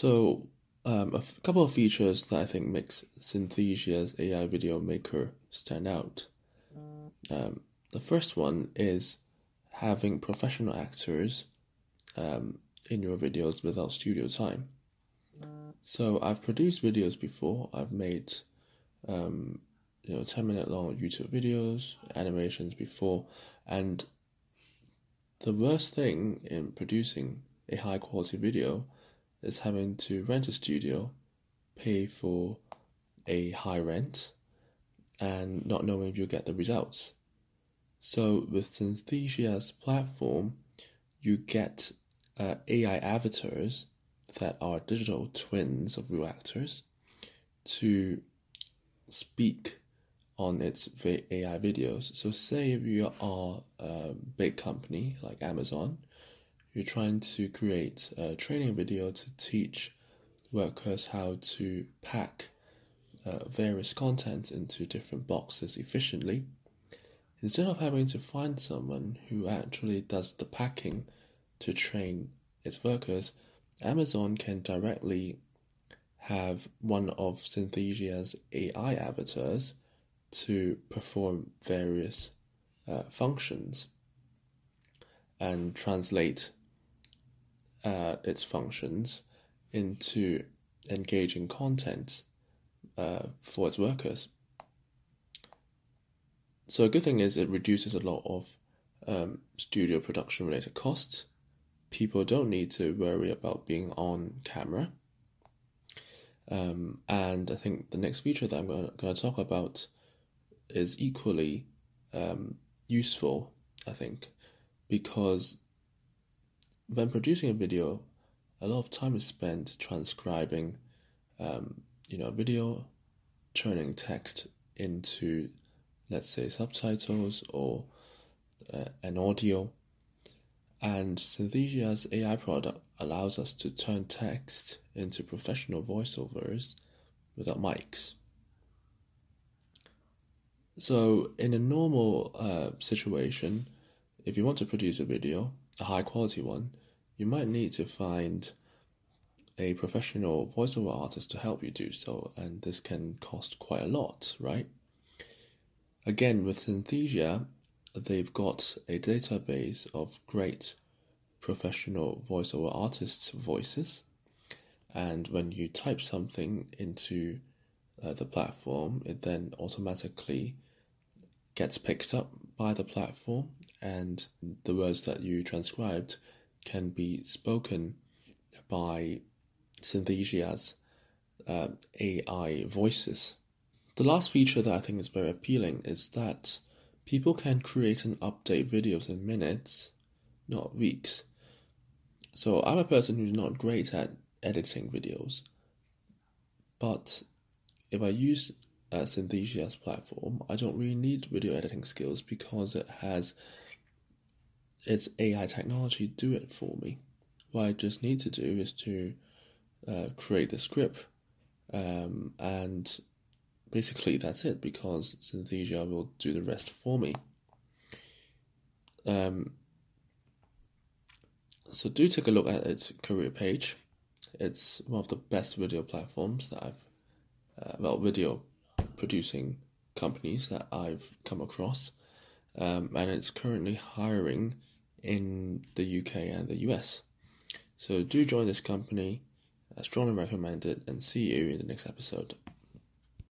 So, um, a f- couple of features that I think makes Synthesia's AI video maker stand out. Um, the first one is having professional actors um, in your videos without studio time. So I've produced videos before. I've made um, you know 10 minute long YouTube videos, animations before, and the worst thing in producing a high quality video is having to rent a studio, pay for a high rent, and not knowing if you'll get the results. So with Synthesia's platform, you get uh, AI avatars that are digital twins of real actors to speak on its AI videos. So, say if you are a big company like Amazon, you're trying to create a training video to teach workers how to pack uh, various content into different boxes efficiently. Instead of having to find someone who actually does the packing to train its workers, Amazon can directly have one of Synthesia's AI avatars to perform various uh, functions and translate uh, its functions into engaging content uh, for its workers. So a good thing is it reduces a lot of um, studio production related costs. People don't need to worry about being on camera. Um, and I think the next feature that I'm going to talk about is equally um, useful, I think, because when producing a video, a lot of time is spent transcribing, um, you know, a video, turning text into, let's say, subtitles or uh, an audio. And Synthesia's AI product allows us to turn text into professional voiceovers without mics. So, in a normal uh, situation, if you want to produce a video, a high quality one, you might need to find a professional voiceover artist to help you do so, and this can cost quite a lot, right? Again, with Synthesia, they've got a database of great professional voiceover artists' voices, and when you type something into uh, the platform, it then automatically gets picked up by the platform, and the words that you transcribed can be spoken by Synthesia's uh, AI voices. The last feature that I think is very appealing is that people can create and update videos in minutes, not weeks. So I'm a person who's not great at editing videos, but if I use uh, Synthesia's platform, I don't really need video editing skills because it has its AI technology do it for me. What I just need to do is to uh, create the script, um, and basically that's it because Synthesia will do the rest for me. Um, so do take a look at its career page. It's one of the best video platforms that I've, uh, well, video producing companies that I've come across, um, and it's currently hiring in the UK and the US. So do join this company. I strongly recommend it, and see you in the next episode.